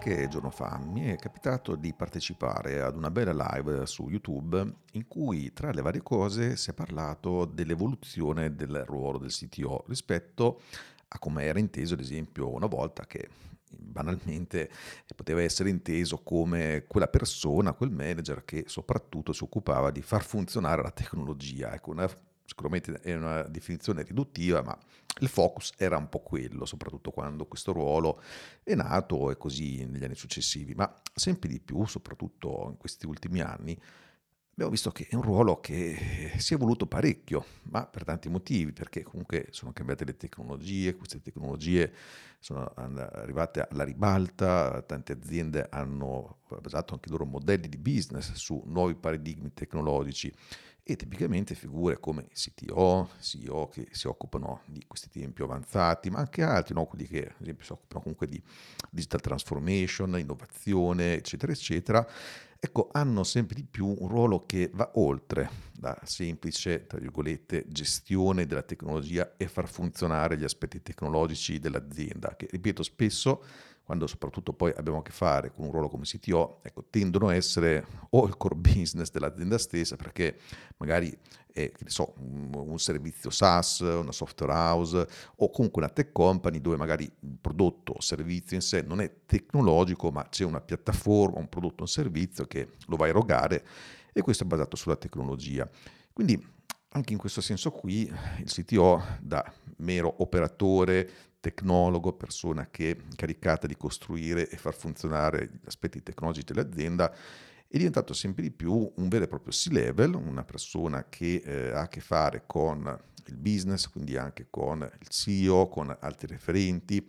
Qualche giorno fa mi è capitato di partecipare ad una bella live su YouTube in cui tra le varie cose si è parlato dell'evoluzione del ruolo del CTO rispetto a come era inteso ad esempio una volta che banalmente poteva essere inteso come quella persona, quel manager che soprattutto si occupava di far funzionare la tecnologia. Ecco, una sicuramente è una definizione riduttiva, ma il focus era un po' quello, soprattutto quando questo ruolo è nato e così negli anni successivi, ma sempre di più, soprattutto in questi ultimi anni, abbiamo visto che è un ruolo che si è evoluto parecchio, ma per tanti motivi, perché comunque sono cambiate le tecnologie, queste tecnologie sono arrivate alla ribalta, tante aziende hanno basato anche i loro modelli di business su nuovi paradigmi tecnologici e tipicamente figure come CTO, CEO che si occupano di questi temi più avanzati, ma anche altri, no? quelli che ad esempio si occupano comunque di digital transformation, innovazione, eccetera, eccetera, ecco, hanno sempre di più un ruolo che va oltre la semplice, tra virgolette, gestione della tecnologia e far funzionare gli aspetti tecnologici dell'azienda, che ripeto spesso quando soprattutto poi abbiamo a che fare con un ruolo come CTO, ecco, tendono a essere o il core business dell'azienda stessa, perché magari è so, un servizio SaaS, una software house o comunque una tech company dove magari il prodotto o servizio in sé non è tecnologico, ma c'è una piattaforma, un prodotto, un servizio che lo va a erogare e questo è basato sulla tecnologia. Quindi anche in questo senso qui il CTO da mero operatore tecnologo, persona che è caricata di costruire e far funzionare gli aspetti tecnologici dell'azienda, è diventato sempre di più un vero e proprio C-level, una persona che eh, ha a che fare con il business, quindi anche con il CEO, con altri referenti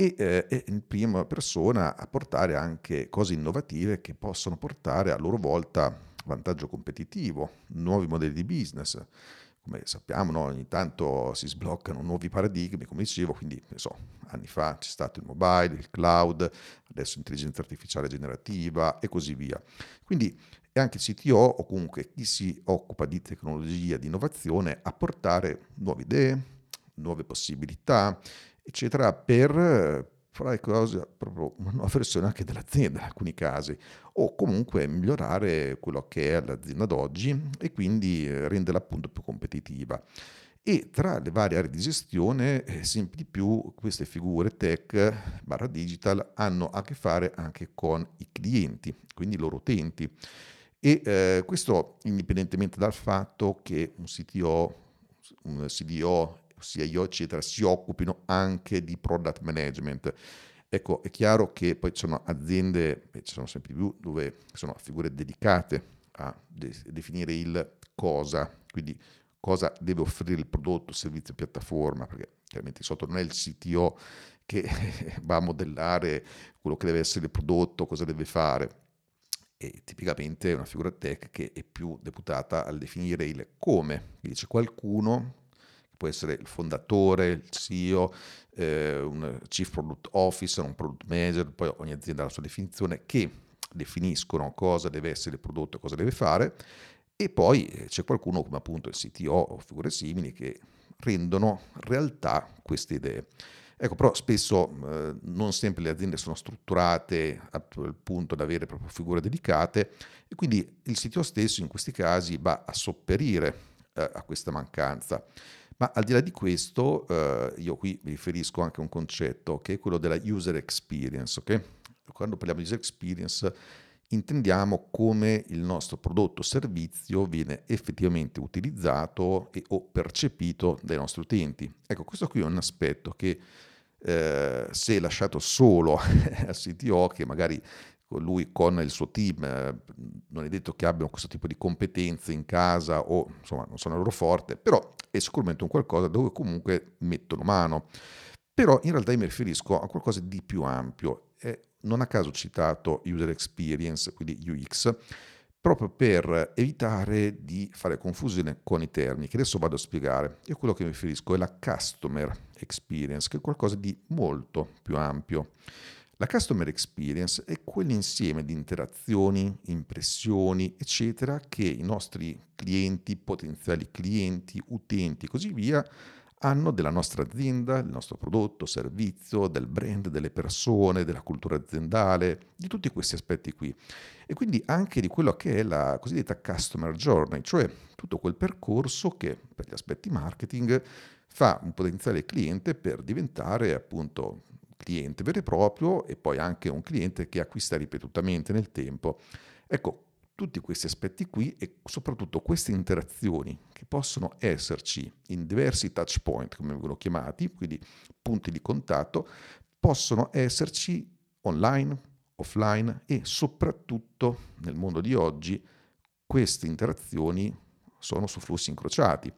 e eh, è in prima persona a portare anche cose innovative che possono portare a loro volta vantaggio competitivo, nuovi modelli di business come sappiamo, no? ogni tanto si sbloccano nuovi paradigmi, come dicevo, quindi so, anni fa c'è stato il mobile, il cloud, adesso l'intelligenza artificiale generativa e così via. Quindi è anche il CTO o comunque chi si occupa di tecnologia, di innovazione, a portare nuove idee, nuove possibilità, eccetera, per fare cose, proprio una versione anche dell'azienda in alcuni casi, o comunque migliorare quello che è l'azienda d'oggi e quindi eh, renderla appunto più competitiva. E tra le varie aree di gestione, eh, sempre di più queste figure tech barra digital hanno a che fare anche con i clienti, quindi i loro utenti. E eh, questo indipendentemente dal fatto che un CTO, un CDO CIO, eccetera, si occupino anche di product management. Ecco, è chiaro che poi ci sono aziende, e ci sono sempre più, dove sono figure dedicate a de- definire il cosa, quindi cosa deve offrire il prodotto, servizio, piattaforma, perché chiaramente sotto non è il CTO che va a modellare quello che deve essere il prodotto, cosa deve fare. E tipicamente è una figura tech che è più deputata al definire il come. Quindi c'è qualcuno può essere il fondatore, il CEO, eh, un chief product officer, un product manager, poi ogni azienda ha la sua definizione, che definiscono cosa deve essere il prodotto e cosa deve fare, e poi eh, c'è qualcuno come appunto il CTO o figure simili che rendono realtà queste idee. Ecco, però spesso eh, non sempre le aziende sono strutturate al punto da avere proprio figure dedicate e quindi il CTO stesso in questi casi va a sopperire eh, a questa mancanza. Ma al di là di questo, eh, io qui mi riferisco anche a un concetto che è quello della user experience. Okay? Quando parliamo di user experience intendiamo come il nostro prodotto o servizio viene effettivamente utilizzato e o percepito dai nostri utenti. Ecco, questo qui è un aspetto che eh, se lasciato solo al CTO, che magari lui con il suo team, eh, non è detto che abbiano questo tipo di competenze in casa o insomma non sono loro forte, però è sicuramente un qualcosa dove comunque mettono mano. Però in realtà io mi riferisco a qualcosa di più ampio. Eh, non a caso ho citato user experience, quindi UX, proprio per evitare di fare confusione con i termini che adesso vado a spiegare. Io quello che mi riferisco è la customer experience, che è qualcosa di molto più ampio. La customer experience è quell'insieme di interazioni, impressioni, eccetera, che i nostri clienti, potenziali clienti, utenti e così via hanno della nostra azienda, del nostro prodotto, servizio, del brand, delle persone, della cultura aziendale, di tutti questi aspetti qui. E quindi anche di quello che è la cosiddetta customer journey, cioè tutto quel percorso che per gli aspetti marketing fa un potenziale cliente per diventare appunto cliente vero e proprio e poi anche un cliente che acquista ripetutamente nel tempo. Ecco, tutti questi aspetti qui e soprattutto queste interazioni che possono esserci in diversi touch point, come vengono chiamati, quindi punti di contatto, possono esserci online, offline e soprattutto nel mondo di oggi queste interazioni sono su flussi incrociati,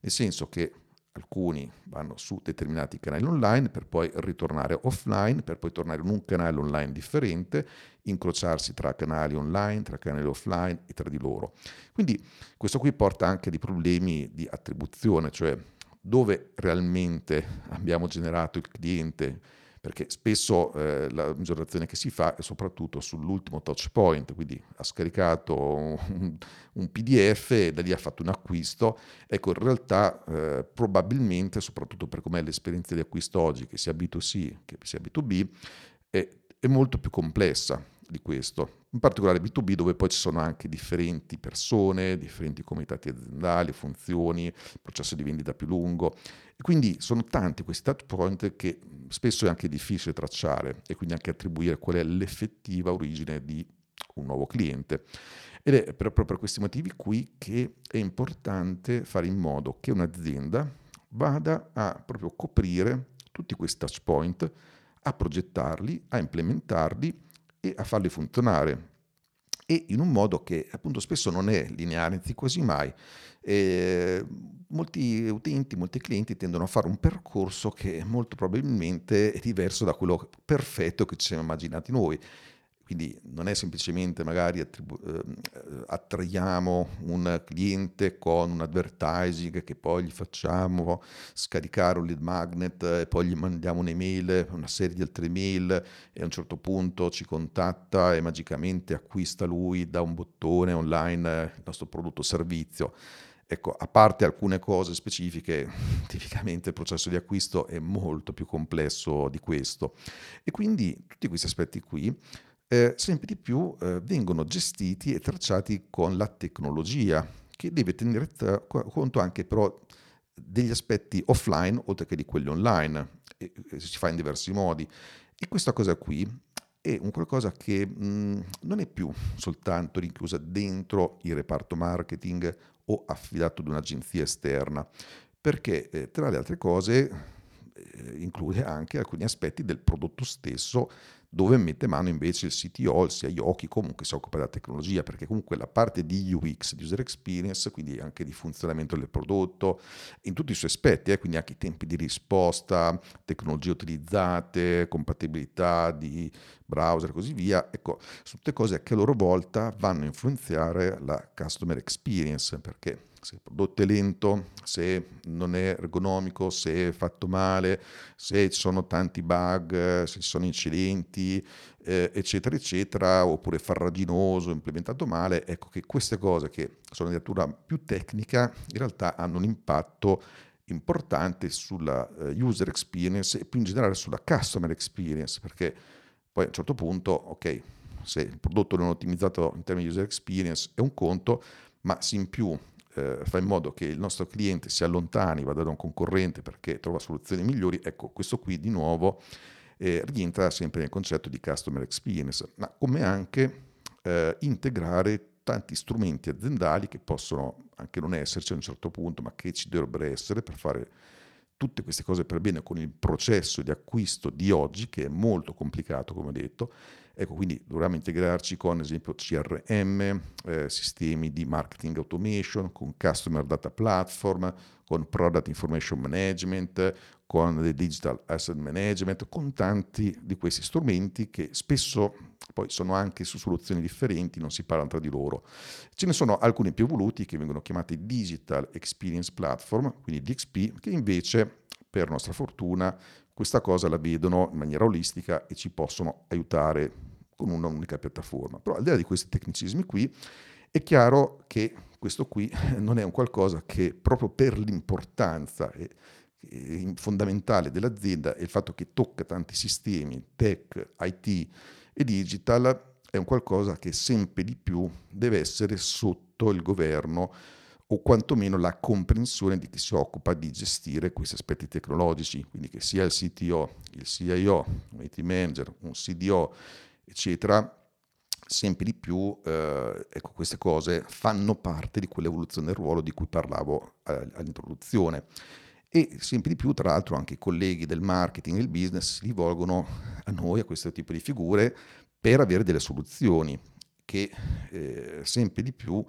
nel senso che alcuni vanno su determinati canali online per poi ritornare offline, per poi tornare in un canale online differente, incrociarsi tra canali online, tra canali offline e tra di loro. Quindi questo qui porta anche dei problemi di attribuzione, cioè dove realmente abbiamo generato il cliente perché spesso eh, la misurazione che si fa è soprattutto sull'ultimo touch point, quindi ha scaricato un, un PDF e da lì ha fatto un acquisto. Ecco, in realtà eh, probabilmente, soprattutto per com'è l'esperienza di acquisto oggi, che sia B2C che sia B2B, è, è molto più complessa di questo, in particolare B2B dove poi ci sono anche differenti persone, differenti comitati aziendali, funzioni, processo di vendita più lungo e quindi sono tanti questi touch point che spesso è anche difficile tracciare e quindi anche attribuire qual è l'effettiva origine di un nuovo cliente. Ed è proprio per questi motivi qui che è importante fare in modo che un'azienda vada a proprio coprire tutti questi touch point, a progettarli, a implementarli e a farli funzionare e in un modo che appunto spesso non è lineare, anzi quasi mai. E molti utenti, molti clienti tendono a fare un percorso che molto probabilmente è diverso da quello perfetto che ci siamo immaginati noi. Quindi non è semplicemente magari attribu- eh, attraiamo un cliente con un advertising che poi gli facciamo scaricare un lead magnet e poi gli mandiamo un'email, una serie di altre email e a un certo punto ci contatta e magicamente acquista lui da un bottone online il nostro prodotto o servizio. Ecco, a parte alcune cose specifiche, tipicamente il processo di acquisto è molto più complesso di questo. E quindi tutti questi aspetti qui eh, sempre di più eh, vengono gestiti e tracciati con la tecnologia, che deve tenere t- conto anche però degli aspetti offline oltre che di quelli online, e, e si fa in diversi modi. E questa cosa qui è un qualcosa che mh, non è più soltanto rinchiusa dentro il reparto marketing o affidato ad un'agenzia esterna, perché eh, tra le altre cose eh, include anche alcuni aspetti del prodotto stesso dove mette mano invece il CTO, il CIO, chi comunque si occupa della tecnologia, perché comunque la parte di UX, di user experience, quindi anche di funzionamento del prodotto, in tutti i suoi aspetti, eh, quindi anche i tempi di risposta, tecnologie utilizzate, compatibilità di browser e così via, ecco, sono tutte cose che a loro volta vanno a influenzare la customer experience, perché se il prodotto è lento, se non è ergonomico, se è fatto male, se ci sono tanti bug, se ci sono incidenti, eh, eccetera, eccetera, oppure farraginoso, implementato male, ecco che queste cose che sono di natura più tecnica in realtà hanno un impatto importante sulla uh, user experience e più in generale sulla customer experience, perché poi a un certo punto, ok, se il prodotto non è ottimizzato in termini di user experience è un conto, ma se in più eh, fa in modo che il nostro cliente si allontani, vada da un concorrente perché trova soluzioni migliori, ecco, questo qui di nuovo eh, rientra sempre nel concetto di customer experience, ma come anche eh, integrare tanti strumenti aziendali che possono anche non esserci a un certo punto, ma che ci dovrebbero essere per fare tutte queste cose per bene con il processo di acquisto di oggi, che è molto complicato, come ho detto, Ecco, quindi dovremmo integrarci con, ad esempio, CRM, eh, sistemi di marketing automation, con customer data platform, con product information management, con digital asset management, con tanti di questi strumenti che spesso poi sono anche su soluzioni differenti, non si parlano tra di loro. Ce ne sono alcuni più evoluti che vengono chiamati Digital Experience Platform, quindi DXP, che invece, per nostra fortuna, questa cosa la vedono in maniera olistica e ci possono aiutare con un'unica piattaforma. Però al di là di questi tecnicismi qui, è chiaro che questo qui non è un qualcosa che proprio per l'importanza che eh, fondamentale dell'azienda è il fatto che tocca tanti sistemi, tech, IT e digital, è un qualcosa che sempre di più deve essere sotto il governo o quantomeno la comprensione di chi si occupa di gestire questi aspetti tecnologici, quindi che sia il CTO, il CIO, un IT manager, un CDO, eccetera, sempre di più eh, ecco, queste cose fanno parte di quell'evoluzione del ruolo di cui parlavo eh, all'introduzione. E sempre di più, tra l'altro, anche i colleghi del marketing e il business si rivolgono a noi, a questo tipo di figure, per avere delle soluzioni che eh, sempre di più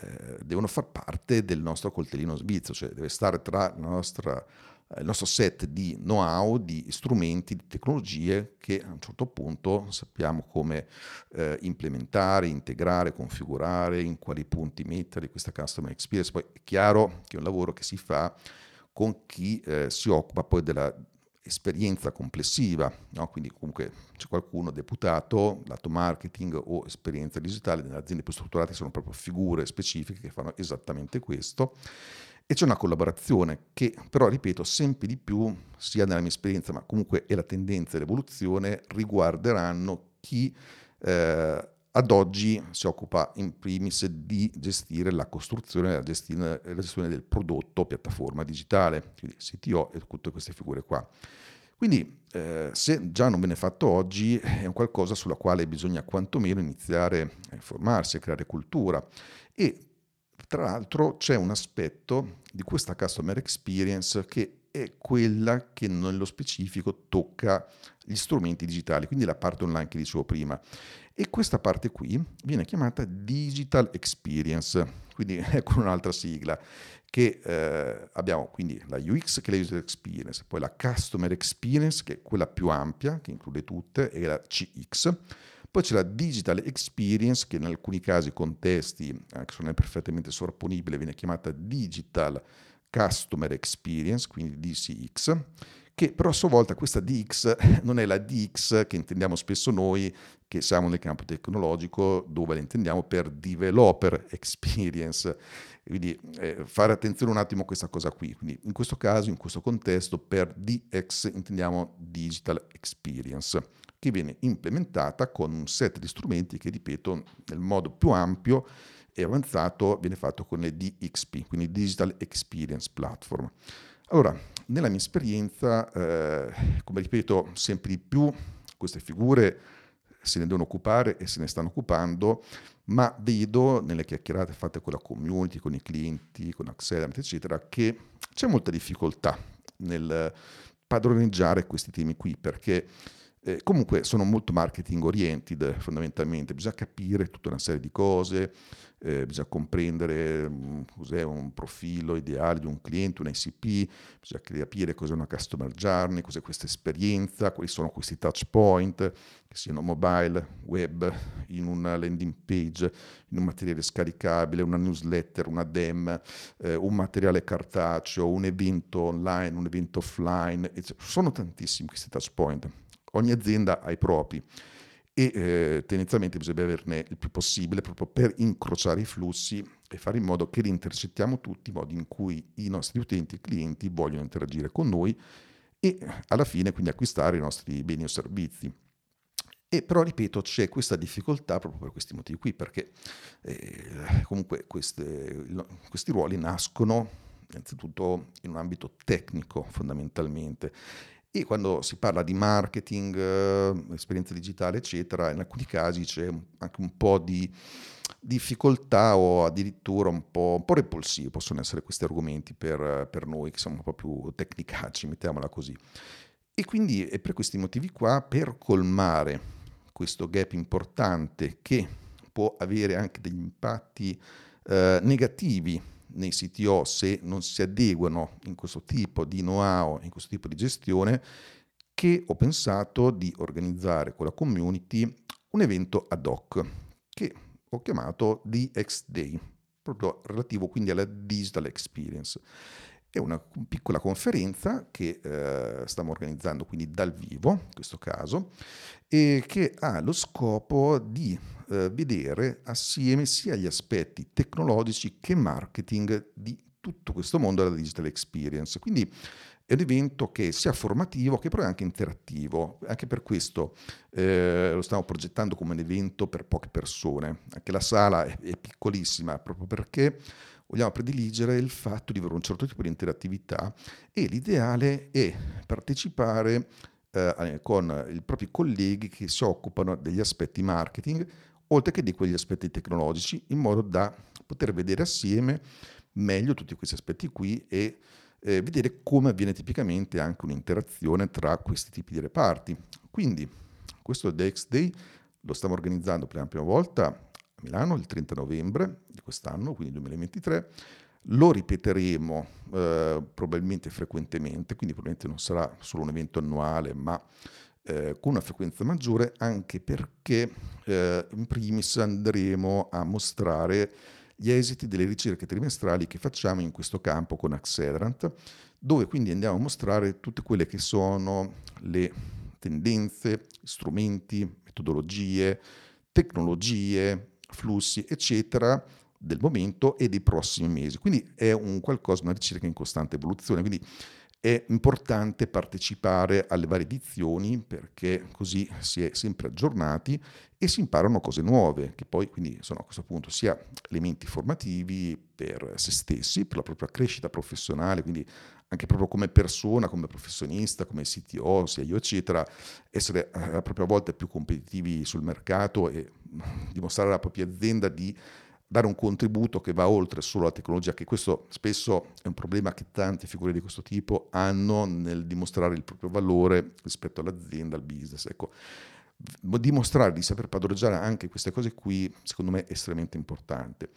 eh, devono far parte del nostro coltellino svizzero, cioè deve stare tra nostra eh, il nostro set di know-how, di strumenti, di tecnologie che a un certo punto sappiamo come eh, implementare, integrare, configurare, in quali punti mettere questa customer experience. Poi è chiaro che è un lavoro che si fa con chi eh, si occupa poi della esperienza complessiva, no? quindi comunque c'è qualcuno deputato, lato marketing o esperienza digitale, nelle aziende più strutturate sono proprio figure specifiche che fanno esattamente questo e c'è una collaborazione che però, ripeto, sempre di più, sia nella mia esperienza, ma comunque è la tendenza e l'evoluzione, riguarderanno chi eh, ad oggi si occupa in primis di gestire la costruzione e la gestione, del prodotto piattaforma digitale, quindi CTO e tutte queste figure qua. Quindi eh, se già non viene fatto oggi è un qualcosa sulla quale bisogna quantomeno iniziare a informarsi, a creare cultura e tra l'altro c'è un aspetto di questa customer experience che è quella che nello specifico tocca gli strumenti digitali, quindi la parte online che dicevo prima. E questa parte qui viene chiamata Digital Experience, quindi ecco un'altra sigla, che eh, abbiamo quindi la UX che è la User Experience, poi la Customer Experience che è quella più ampia, che include tutte, e la CX, poi c'è la digital experience che in alcuni casi, contesti, anche se non è perfettamente sovrapponibile, viene chiamata digital customer experience, quindi DCX, che però a sua volta questa DX non è la DX che intendiamo spesso noi, che siamo nel campo tecnologico, dove la intendiamo per developer experience. Quindi eh, fare attenzione un attimo a questa cosa qui. Quindi in questo caso, in questo contesto, per DX intendiamo digital experience che viene implementata con un set di strumenti che, ripeto, nel modo più ampio e avanzato viene fatto con le DXP, quindi Digital Experience Platform. Allora, nella mia esperienza, eh, come ripeto sempre di più, queste figure se ne devono occupare e se ne stanno occupando, ma vedo nelle chiacchierate fatte con la community, con i clienti, con Accelerant, eccetera, che c'è molta difficoltà nel padroneggiare questi temi qui, perché eh, comunque sono molto marketing oriented fondamentalmente, bisogna capire tutta una serie di cose, eh, bisogna comprendere um, cos'è un profilo ideale di un cliente, un ICP, bisogna capire cos'è una customer journey, cos'è questa esperienza, quali sono questi touch point, che siano mobile, web, in una landing page, in un materiale scaricabile, una newsletter, una DEM, eh, un materiale cartaceo, un evento online, un evento offline, sono tantissimi questi touch point. Ogni azienda ha i propri e eh, tendenzialmente bisogna averne il più possibile proprio per incrociare i flussi e fare in modo che li intercettiamo tutti, in modo in cui i nostri utenti e clienti vogliono interagire con noi e alla fine quindi acquistare i nostri beni o servizi. E però, ripeto, c'è questa difficoltà proprio per questi motivi qui, perché eh, comunque queste, questi ruoli nascono innanzitutto in un ambito tecnico fondamentalmente e quando si parla di marketing, eh, esperienza digitale, eccetera, in alcuni casi c'è anche un po' di difficoltà o addirittura un po', un po repulsivi possono essere questi argomenti per, per, noi che siamo un po' più tecnicacci, mettiamola così. E quindi è per questi motivi qua, per colmare questo gap importante che può avere anche degli impatti eh, negativi nei CTO se non si adeguano in questo tipo di know-how, in questo tipo di gestione, che ho pensato di organizzare con la community un evento ad hoc che ho chiamato DX Day, proprio relativo quindi alla digital experience. È una piccola conferenza che eh, stiamo organizzando quindi dal vivo, in questo caso, e che ha lo scopo di eh, vedere assieme sia gli aspetti tecnologici che marketing di tutto questo mondo della digital experience. Quindi È un evento che sia formativo che però è anche interattivo, anche per questo eh, lo stiamo progettando come un evento per poche persone, anche la sala è, è piccolissima proprio perché vogliamo prediligere il fatto di avere un certo tipo di interattività e l'ideale è partecipare eh, con i propri colleghi che si occupano degli aspetti marketing, oltre che di quegli aspetti tecnologici, in modo da poter vedere assieme meglio tutti questi aspetti qui e eh, vedere come avviene tipicamente anche un'interazione tra questi tipi di reparti. Quindi questo DX Day lo stiamo organizzando per la prima volta Milano il 30 novembre di quest'anno, quindi 2023. Lo ripeteremo eh, probabilmente frequentemente, quindi probabilmente non sarà solo un evento annuale, ma eh, con una frequenza maggiore, anche perché eh, in primis andremo a mostrare gli esiti delle ricerche trimestrali che facciamo in questo campo con Accelerant, dove quindi andiamo a mostrare tutte quelle che sono le tendenze, strumenti, metodologie, tecnologie, flussi, eccetera, del momento e dei prossimi mesi. Quindi è un qualcosa, una ricerca in costante evoluzione. Quindi è importante partecipare alle varie edizioni perché così si è sempre aggiornati e si imparano cose nuove, che poi quindi sono a questo punto sia elementi formativi per se stessi, per la propria crescita professionale, quindi anche proprio come persona, come professionista, come CTO, CIO, eccetera, essere a propria volta più competitivi sul mercato e dimostrare alla propria azienda di dare un contributo che va oltre solo la tecnologia, che questo spesso è un problema che tante figure di questo tipo hanno nel dimostrare il proprio valore rispetto all'azienda, al business. Ecco, dimostrare di saper padroneggiare anche queste cose qui, secondo me, è estremamente importante.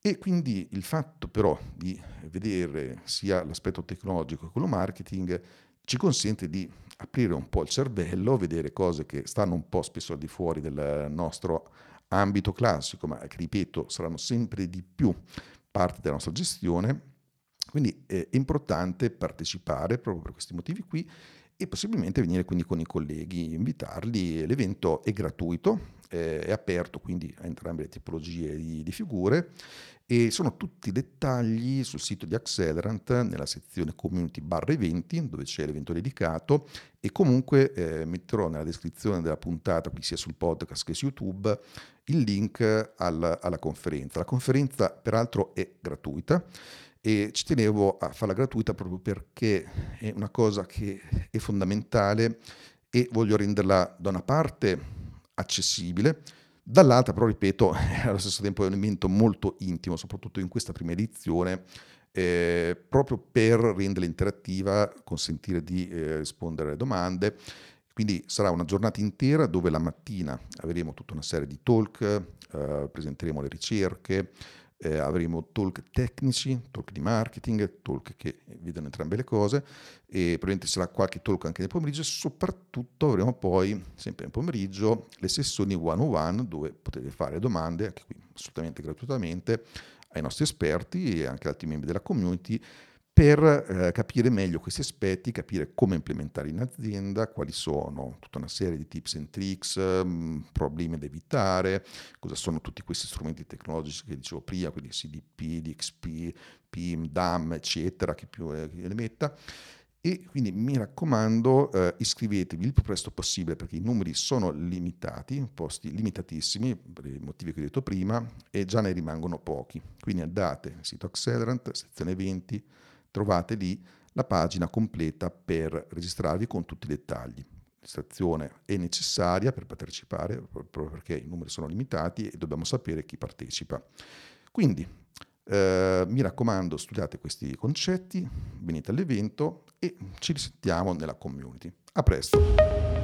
E quindi il fatto però di vedere sia l'aspetto tecnologico che quello marketing ci consente di aprire un po' il cervello, vedere cose che stanno un po' spesso al di fuori del nostro ambito classico, ma che ripeto saranno sempre di più parte della nostra gestione. Quindi è importante partecipare proprio per questi motivi qui e possibilmente venire quindi con i colleghi, invitarli. L'evento è gratuito, è aperto quindi a entrambe le tipologie di, di figure e sono tutti dettagli sul sito di Accelerant nella sezione community barra eventi dove c'è l'evento dedicato e comunque eh, metterò nella descrizione della puntata qui sia sul podcast che su YouTube il link alla, alla conferenza. La conferenza peraltro è gratuita e ci tenevo a farla gratuita proprio perché è una cosa che è fondamentale e voglio renderla da una parte accessibile, Dall'altra, però, ripeto, allo stesso tempo è un evento molto intimo, soprattutto in questa prima edizione, eh, proprio per renderla interattiva, consentire di eh, rispondere alle domande. Quindi sarà una giornata intera dove la mattina avremo tutta una serie di talk, eh, presenteremo le ricerche, eh, avremo talk tecnici, talk di marketing, talk che vedono entrambe le cose e probabilmente sarà qualche talk anche nel pomeriggio e soprattutto avremo poi, sempre nel pomeriggio, le sessioni one-on-one dove potete fare domande, anche qui assolutamente gratuitamente, ai nostri esperti e anche ad altri membri della community per eh, capire meglio questi aspetti, capire come implementare in azienda, quali sono tutta una serie di tips and tricks, mh, mm, problemi da evitare, cosa sono tutti questi strumenti tecnologici che dicevo prima, quindi CDP, DXP, PIM, DAM, eccetera, chi più eh, ne metta. E quindi mi raccomando, eh, iscrivetevi il più presto possibile perché i numeri sono limitati, posti limitatissimi per i motivi che ho detto prima e già ne rimangono pochi. Quindi andate nel sito Accelerant, sezione 20, trovate lì la pagina completa per registrarvi con tutti i dettagli. Registrazione è necessaria per partecipare proprio perché i numeri sono limitati e dobbiamo sapere chi partecipa. Quindi eh, mi raccomando, studiate questi concetti, venite all'evento e ci risentiamo nella community. A presto!